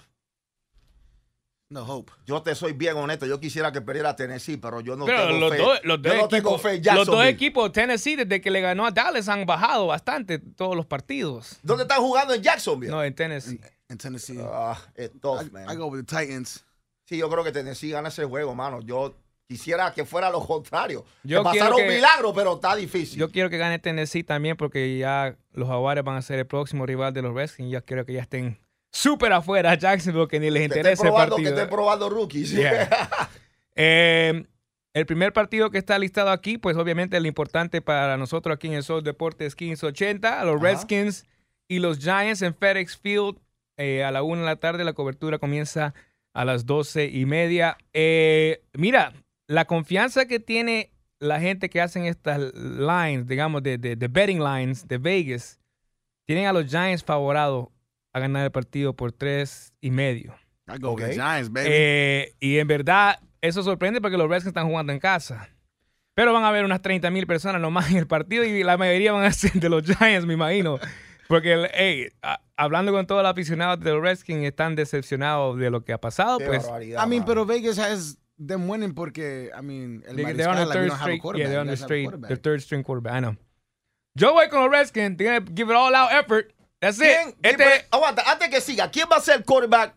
No hope. yo te soy bien honesto. Yo quisiera que perdiera Tennessee, pero yo no Pero tengo los fe. dos, los yo dos no tengo equipos, fe en los dos equipos, Tennessee, desde que le ganó a Dallas, han bajado bastante todos los partidos. ¿Dónde están jugando en Jacksonville? No, en Tennessee. In Tennessee. Ah, es tough, I, man. I go with the Titans. Sí, yo creo que Tennessee gana ese juego, mano. Yo quisiera que fuera lo contrario. Yo que pasara un que- milagro, pero está difícil. Yo quiero que gane Tennessee también porque ya los Jaguares van a ser el próximo rival de los Redskins. Yo quiero que ya estén súper afuera a Jacksonville, que ni les interesa el probando, que partido. estén probando rookies. Yeah. Eh, el primer partido que está listado aquí, pues obviamente el importante para nosotros aquí en el Sol Deportes 1580, los Ajá. Redskins y los Giants en FedEx Field eh, a la una de la tarde. La cobertura comienza a las doce y media. Eh, mira, la confianza que tiene la gente que hacen estas lines, digamos, de, de, de betting lines de Vegas, tienen a los Giants favorados a ganar el partido por tres y medio. I go with Okay. Giants, baby. Eh, y en verdad, eso sorprende porque los Redskins están jugando en casa. Pero van a haber unas 30 mil personas nomás en el partido y la mayoría van a ser de los Giants, me imagino. Porque, hey, a- hablando con todos los aficionados de los Redskins, están decepcionados de lo que ha pasado. Qué Pues I mean, pero Vegas has them winning porque, I mean, el they, they're on mariscal, the like, third don't have a straight. quarterback. Yeah, they're on the the third string quarterback. I know. Yo voy con los Redskins. They're gonna give it all out effort. That's ¿Quién? it. Este, aguanta, antes que siga, ¿quién va a ser el quarterback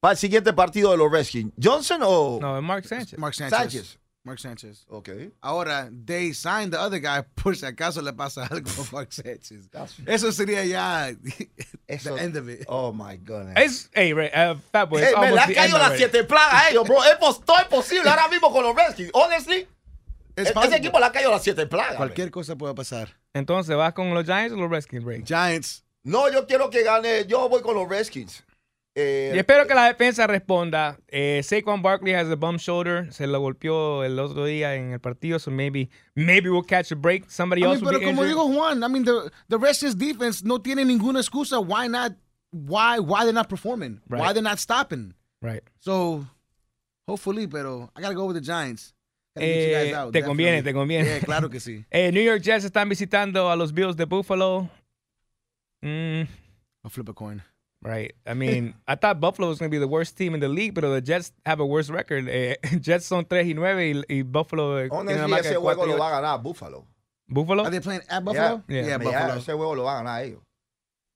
para el siguiente partido de los Redskins? ¿Johnson o no, es Mark Sanchez. Mark Sanchez. Sánchez? Mark Sanchez. Ok. Ahora, they signed the other guy por si acaso le pasa algo a Mark Sanchez. Eso sería ya Eso- the end of it. Oh my goodness. Es, hey, Ray, uh, Fat Boy, Eh, it's me le almost han the end caído las siete plagas a ellos, bro. Es, todo es posible ahora mismo con los Redskins. Honestly, Es ese equipo le ha caído las siete plagas. Cualquier cosa puede pasar. Entonces, ¿vas con los Giants o los Redskins, Ray? Giants. No, yo quiero que gane. Yo voy con los Redskins. Eh, Y espero que la defensa responda. Eh, Saquon Barkley has a bum shoulder. Se lo golpeó el otro día en el partido. So maybe, maybe we'll catch a break. Somebody I else mean, will pero be como injured. dijo Juan, I mean, the, the Redskins defense no tiene ninguna excusa. Why not? Why why they're not performing? Why they're not stopping? Right. So, hopefully, pero I gotta go with the Giants. Eh, out, te conviene, te conviene. Yeah, claro que sí. Eh, New York Jets están visitando a los Bills de Buffalo. Mm, I'll flip a coin. right. I mean, I thought Buffalo was going to be the worst team in the league, pero the Jets have a worse record. Eh, Jets son 3 y 9 y, y Buffalo eh, honestly, marca ese de 4 juego lo va 8. a ganar Buffalo. Buffalo. Are they playing at Buffalo? Yeah. Yeah, Me- Buffalo. Ese juego lo va a ganar ellos.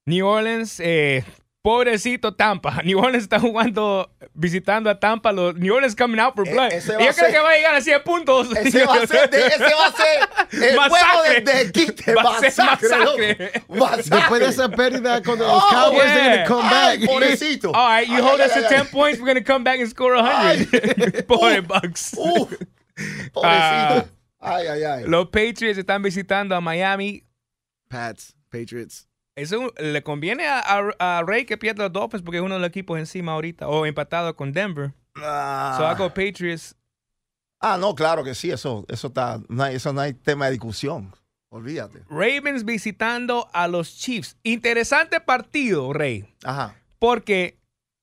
New Orleans, eh, pobrecito Tampa. New Orleans está jugando, visitando a Tampa. Los New Orleans coming out for E- blood. va yo a creo ser- que va a llegar a 100 puntos. Ese va a ser, de- ese va a ser el Masacre. juego de, de quite. Va a ser Masacre, masacre. Masacre. Después de esa pérdida contra los Oh, Cowboys, yeah. they're gonna come Ay, back. pobrecito. All right, you Ay, hold ay, us ay, to ay. 10 points, we're going to come back and score 100. Pobre Bucks. Uh, pobrecito. Ah. ay, ay, ay. Los Patriots están visitando a Miami. Pats, Patriots. Eso le conviene a, a- a Ray que pierda los Dolphins porque es uno de los equipos encima ahorita o empatado con Denver. Ah. So I go Patriots. Ah, no, claro que sí, eso, eso está, no hay, eso no hay tema de discusión. Olvídate. Ravens visitando a los Chiefs. Interesante partido, Rey. Ajá. Porque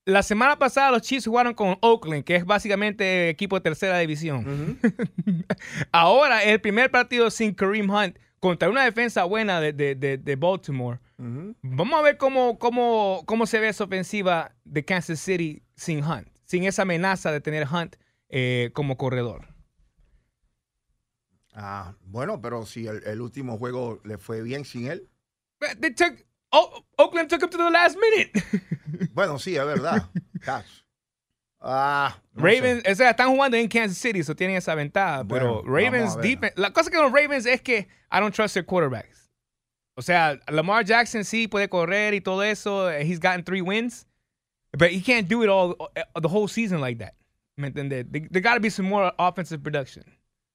la semana pasada los Chiefs jugaron con Oakland, que es básicamente equipo de tercera división. Ahora el primer partido sin Kareem Hunt contra una defensa buena de, de- de- de Baltimore. Vamos a ver cómo, cómo, cómo se ve esa ofensiva de Kansas City sin Hunt, sin esa amenaza de tener Hunt eh, como corredor. Ah, bueno, pero si el, el último juego le fue bien sin él. They took, Oakland took him to the last minute. Bueno, sí, es verdad. Cash. Ah, no Ravens, sé. o sea, están jugando en Kansas City, so tienen esa ventaja. pero Bueno, vamos Ravens defense, la cosa que con Ravens es que I don't trust their quarterbacks. O sea, Lamar Jackson sí puede correr y todo eso. He's gotten three wins, but he can't do it all uh, the whole season like that. ¿Me entiendes? There, there got to be some more offensive production.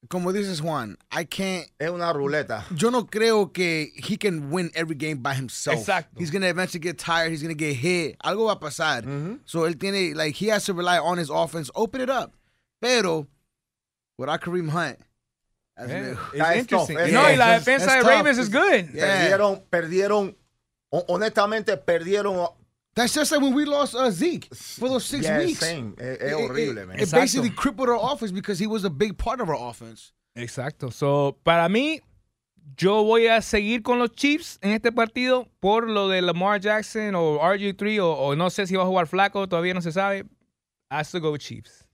Como dices Juan, I can't. Es una ruleta. Yo no creo que he can win every game by himself. Exacto. He's gonna eventually get tired. He's gonna get hit. Algo va a pasar. Mm-hmm. So él tiene like he has to rely on his offense. Open it up. Pero without Kareem Hunt, that's Yeah, real. it's interesting. tough. no, Yeah, y la that's- defensa de. Ravens is good. Yeah. Perdieron, perdieron, honestamente, perdieron. That's just like when we lost uh, Zeke for those six Yeah, weeks. same. Es, es It- it- horrible, it, man. It basically crippled our offense because he was a big part of our offense. Exacto. So, para mí, yo voy a seguir con los Chiefs en este partido por lo de Lamar Jackson o RG3 o, o no sé si va a jugar flaco, todavía no se sabe. I still go with Chiefs.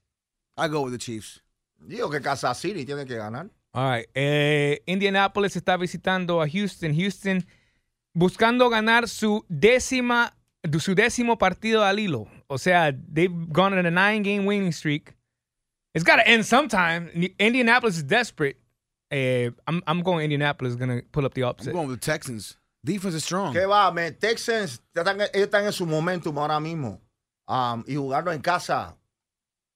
I go with the Chiefs. Digo que Kansas City tiene que ganar. All right. Eh, Indianapolis está visitando a Houston. Houston buscando ganar su décima, su décimo partido al hilo. O sea, they've gone on a nine-game winning streak. It's got to end sometime. Indianapolis is desperate. Eh, I'm, I'm going Indianapolis. Going to pull up the I'm opposite. going with the Texans. Defense is strong. ¿Qué va? man? Texans están, ellos están en su momentum ahora mismo. Um, y jugando en casa,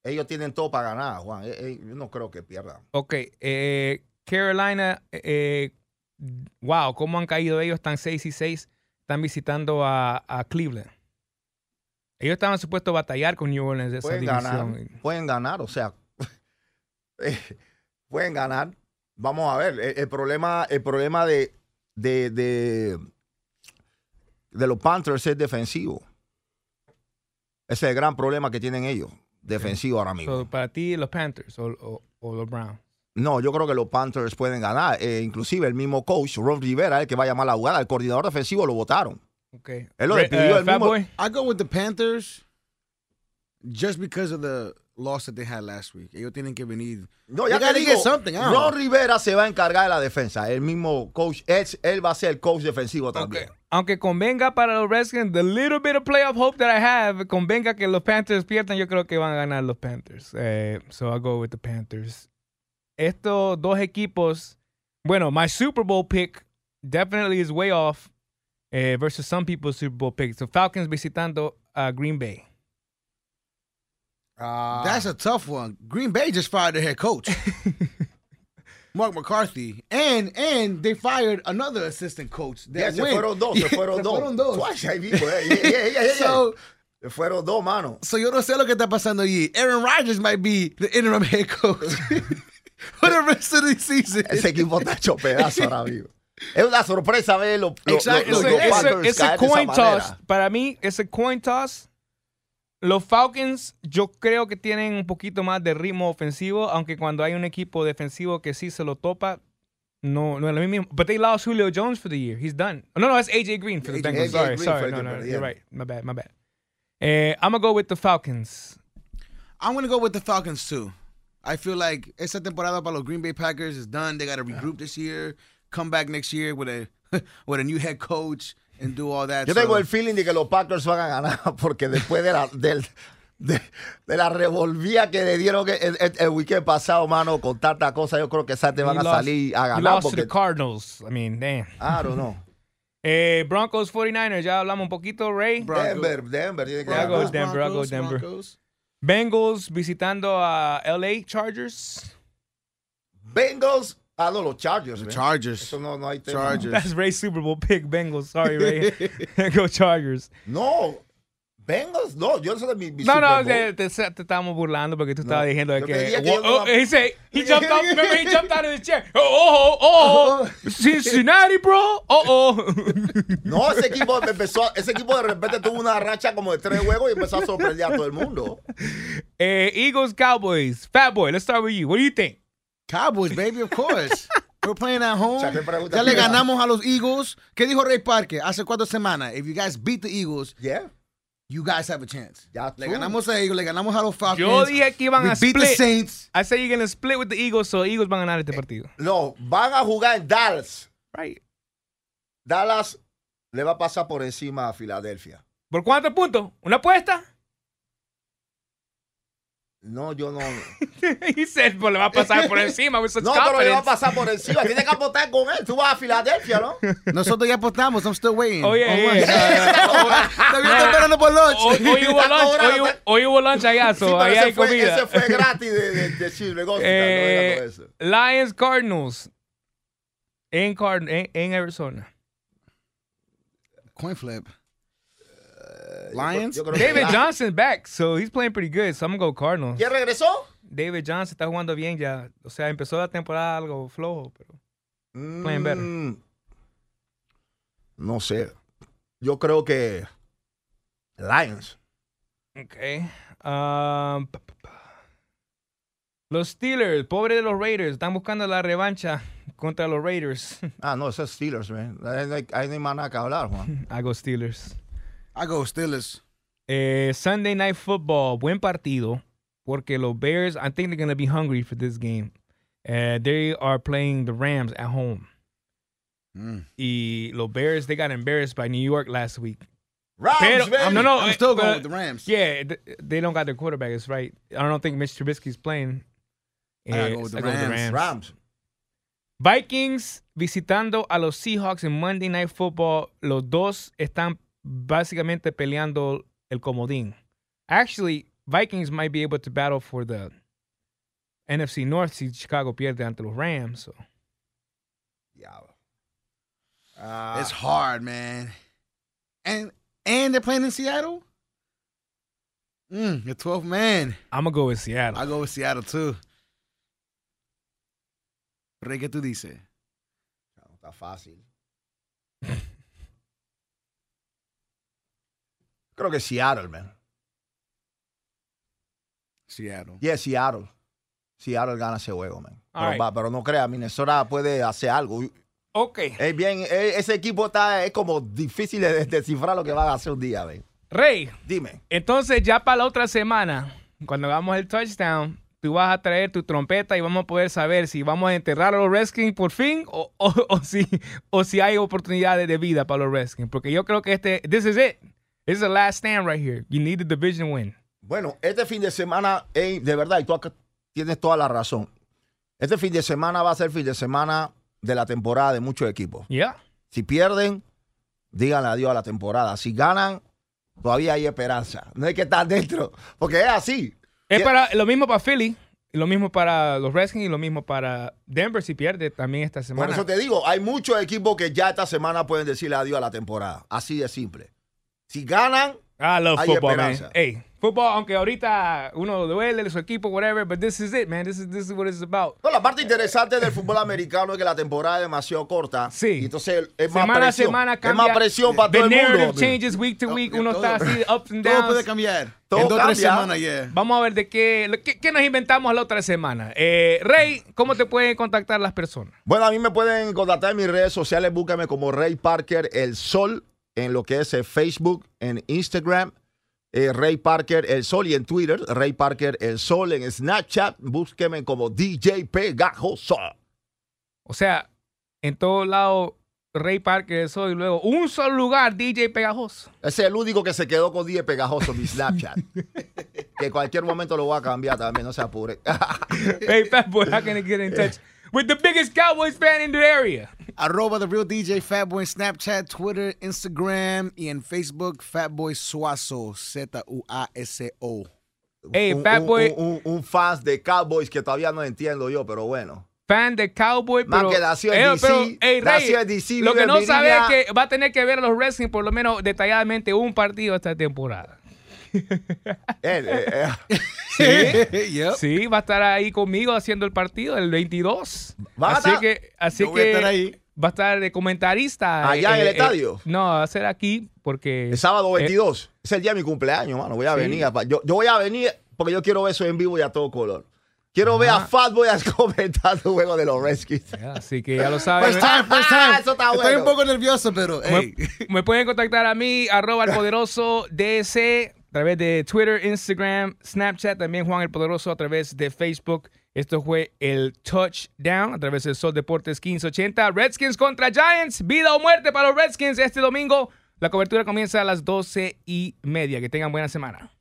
ellos tienen todo para ganar, Juan. Eh, eh, yo no creo que pierdan. Ok, eh, Carolina, eh, wow, cómo han caído ellos, están 6 y 6, están visitando a, a Cleveland. Ellos estaban supuestos a batallar con New Orleans de esa Pueden división. ganar, pueden ganar, o sea, eh, pueden ganar. Vamos a ver, el, el problema, el problema de, de, de, de los Panthers es defensivo. Ese es el gran problema que tienen ellos, defensivo ahora mismo. So, para ti, los Panthers o, o- o los Browns. No, yo creo que los Panthers pueden ganar. Eh, inclusive el mismo coach, Ron Rivera, el que va a llamar la jugada, el coordinador defensivo lo votaron. Okay. Él lo despidió uh, el Fat mismo- Boy. I go with the Panthers just because of the loss that they had last week. Ellos tienen que venir. No, They ya get digo, something, Ron know. Rivera se va a encargar de la defensa. El mismo coach, él va a ser el coach defensivo también. Okay. Aunque convenga para los Redskins, the little bit of playoff hope that I have, convenga que los Panthers pierdan, yo creo que van a ganar los Panthers. Eh, so I'll go with the Panthers. Estos dos equipos, bueno, my Super Bowl pick definitely is way off eh, versus some people's Super Bowl picks. So Falcons visitando a Green Bay. Ah, That's a tough one. Green Bay just fired their head coach, Mark McCarthy, and and they fired another assistant coach. ya, That se went. fueron dos, se fueron dos. fueron dos. Twice, ahí mismo, eh, yeah, yeah, yeah, yeah. So, se fueron dos, mano. so yo no sé lo que está pasando allí. Aaron Rodgers might be the interim head coach for the rest of the season. Ese equipo está hecho pedazo ahora mismo. Es una sorpresa ver los, los, Exacto. Ese, los ese- ese coin toss, manera. para mí, ese coin toss, los Falcons, yo creo que tienen un poquito más de ritmo ofensivo, aunque cuando hay un equipo defensivo que sí se lo topa, no, no es lo mismo. But they lost Julio Jones for the year. He's done. No, no, it's AJ Green for the Bengals. Sorry, sorry. No, no, perdieron. you're right. My bad, my bad. Eh, I'm going to go with the Falcons. I'm gonna go with the Falcons too. I feel like esa temporada para los Green Bay Packers is done. They got to regroup this year, come back next year with a with a new head coach and do all that. Yo So- tengo el feeling de que los Packers van a ganar porque después de la, del, de, de la revolvía que le dieron el, el- el weekend pasado, mano, con tanta cosa, yo creo que esas te van You a lost- salir a you ganar lost to porque... the Cardinals. I mean, damn. I don't know. Eh, Broncos 49ers, ya hablamos un poquito, Ray. Broncos. Denver, Denver with Denver, I'll go with Denver. Broncos. Bengals visitando a LA Chargers. Bengals, ah, no, los Chargers. man. Chargers. Eso no, no hay tema. Chargers. That's Ray's Super Bowl pick. Bengals. Sorry, Ray. Go Chargers. No, Bengals, no, yo no soy de mi, mi No, no, te, te, te estábamos burlando porque tú estabas No, diciendo de que. que oh, oh, he said, he jumped out. Remember, he jumped out of his chair. Oh, oh, oh, oh. Cincinnati, bro. Oh, oh. No, ese equipo empezó, ese equipo de repente tuvo una racha como de tres juegos y empezó a sorprender a todo el mundo. eh, Eagles, Cowboys. Fat boy, let's start with you. What do you think? Cowboys, baby, of course. We're playing at home. Ya le ganamos a los Eagles. ¿Qué dijo Ray Parker hace cuatro semanas? If you guys beat the Eagles, Yeah. You guys have a chance. Ya Le ganamos a ellos, le ganamos a los Falcons. Yo dije que iban We a beat the. Saints. I said you're going to split with the Eagles, so Eagles van a ganar este partido. No, van a jugar en Dallas. Right. Dallas le va a pasar por encima a Filadelfia. ¿Por cuántos puntos? ¿Una apuesta? No, yo no. he said, pues le va a pasar por encima No, pero le va a pasar por encima. Tiene que apostar con él. Tú vas a Filadelfia, ¿no? Nosotros ya apostamos. I'm still waiting. Oh, yeah, On yeah, lunch. yeah. Todavía estoy esperando por lunch. Hoy, hoy hubo lunch, hoy, hubo- hoy hubo lunch allá, so Sí, pero ahí hay fue, comida. ese fue gratis de, de, de Silver Hospital, Eh, no era todo eso. Lions Cardinals en, Card en, en Arizona. Coin flip. Lions? Yo creo que David Johnson back, so he's playing pretty good. So I'm gonna go Cardinals. ¿Quién regresó? David Johnson está jugando bien ya. O sea, empezó la temporada algo flojo, pero Playing better. Mm, No sé. Yo creo que Lions. Okay. Um, los Steelers, pobre de los Raiders, están buscando la revancha contra los Raiders. Ah, no, ese es Steelers, man. Ahí no hay, ahí no hay más nada que hablar, Juan. I go Steelers. I go Steelers. Eh, Sunday Night Football, buen partido, porque los Bears, I think they're going to be hungry for this game. Uh, they are playing the Rams at home. Mm. Y los Bears, they got embarrassed by New York last week. Rams, Pero, no, no, I'm still going but- with the Rams. Yeah, they don't got their quarterback. It's right. I don't think Mitch Trubisky's playing. I Eh, go with the I go with the Rams. Rams. Vikings visitando a los Seahawks en Monday Night Football. Los dos están básicamente peleando el comodín. Actually, Vikings might be able to battle for the NFC North si Chicago pierde ante los Rams. so. Diablo. Ah, It's hard, man. And and they're playing in Seattle? Mm, the 12th man. I'm going to go with Seattle. I go with Seattle too. Rey, ¿qué tú dices? no está fácil. Creo que Seattle, man. Seattle. Yeah, Seattle. Seattle gana ese juego, man. Pero, right. va- pero no crea, Minnesota puede hacer algo. Ok. Es bien, eh, ese equipo está, es como difícil de descifrar lo que van a hacer un día, man. Rey, Dime. entonces ya para la otra semana, cuando hagamos el touchdown, tú vas a traer tu trompeta y vamos a poder saber si vamos a enterrar a los Redskins por fin o, o, o si, o si hay oportunidades de vida para los Redskins. Porque yo creo que este, this is it. This is the last stand right here. You need the division win. Bueno, este fin de semana, ey, de verdad, y tú tienes toda la razón. Este fin de semana va a ser fin de semana de la temporada de muchos equipos. Yeah. Si pierden, díganle adiós a la temporada. Si ganan, todavía hay esperanza. No hay que estar dentro, porque es así. Es para, lo mismo para Philly, lo mismo para los Redskins y lo mismo para Denver si pierde también esta Por semana. eso te digo, hay muchos equipos que ya esta semana pueden decirle adiós a la temporada. Así de simple. Si ganan, I love Hay football, man. esperanza. Hey, football, aunque ahorita uno duele de su equipo, whatever, but this is it, man. This is, this is what it's about. no, la parte interesante del fútbol americano es que la temporada es demasiado corta. Sí. Y entonces es más Semana a presión. semana es cambia. más presión para The todo el narrative mundo. changes week to week. Uno todo. está así, ups and Todo puede downs. cambiar. Todo en dos o tres cambia. semanas, yeah. Vamos a ver de qué, qué, qué nos inventamos la otra semana. Eh, Rey, ¿cómo te pueden contactar las personas? Bueno, a mí me pueden contactar en mis redes sociales. Búscame como Rey Parker El Sol en lo que es eh, Facebook, en Instagram. eh, Rey Parker El Sol y en Twitter, Rey Parker El Sol en Snapchat. Búsqueme como DJ Pegajoso. O sea, en todos lados, Rey Parker soy, y luego un solo lugar, DJ Pegajoso. Ese es el único que se quedó con DJ Pegajoso en mi Snapchat. que en cualquier momento lo voy a cambiar también, no se apure. hey, Fat Boy, how can I get in touch with the biggest Cowboys fan in the area? Arroba The Real DJ Fatboy en Snapchat, Twitter, Instagram y en Facebook Fatboy Suazo, Z-U-A-S-O. Hey, un, Fat un- Boy. Un, un- un fans de Cowboys que todavía no entiendo yo, pero bueno. fan de Cowboy, Man, pero, que nació en eh, DC, pero, ey, Rey, nació en DC, lo que no sabe es que va a tener que ver a los Redskins por lo menos detalladamente un partido esta temporada. Eh, eh, eh. yep. Sí, va a estar ahí conmigo haciendo el partido el 22. ¿Va a así estar? que, así Yo voy a que estar ahí. va a estar de comentarista. ¿Allá en el estadio? no, va a ser aquí porque El sábado eh, 22. es el día de mi cumpleaños, mano. Voy a Sí. venir. a- yo, yo voy a venir porque yo quiero ver eso en vivo y a todo color. Quiero ver a. Fatboy comentar el juego de los Redskins. así que ya lo saben. First time, first time. Eso está Estoy bueno. un poco nervioso, pero hey. Me, me pueden contactar a mí, arroba el poderoso DS, a través de Twitter, Instagram, Snapchat, también Juan el Poderoso a través de Facebook. Esto fue el Touchdown a través del Sol Deportes 1580. Redskins contra Giants, vida o muerte para los Redskins este domingo. La cobertura comienza a las 12 y media. Que tengan buena semana.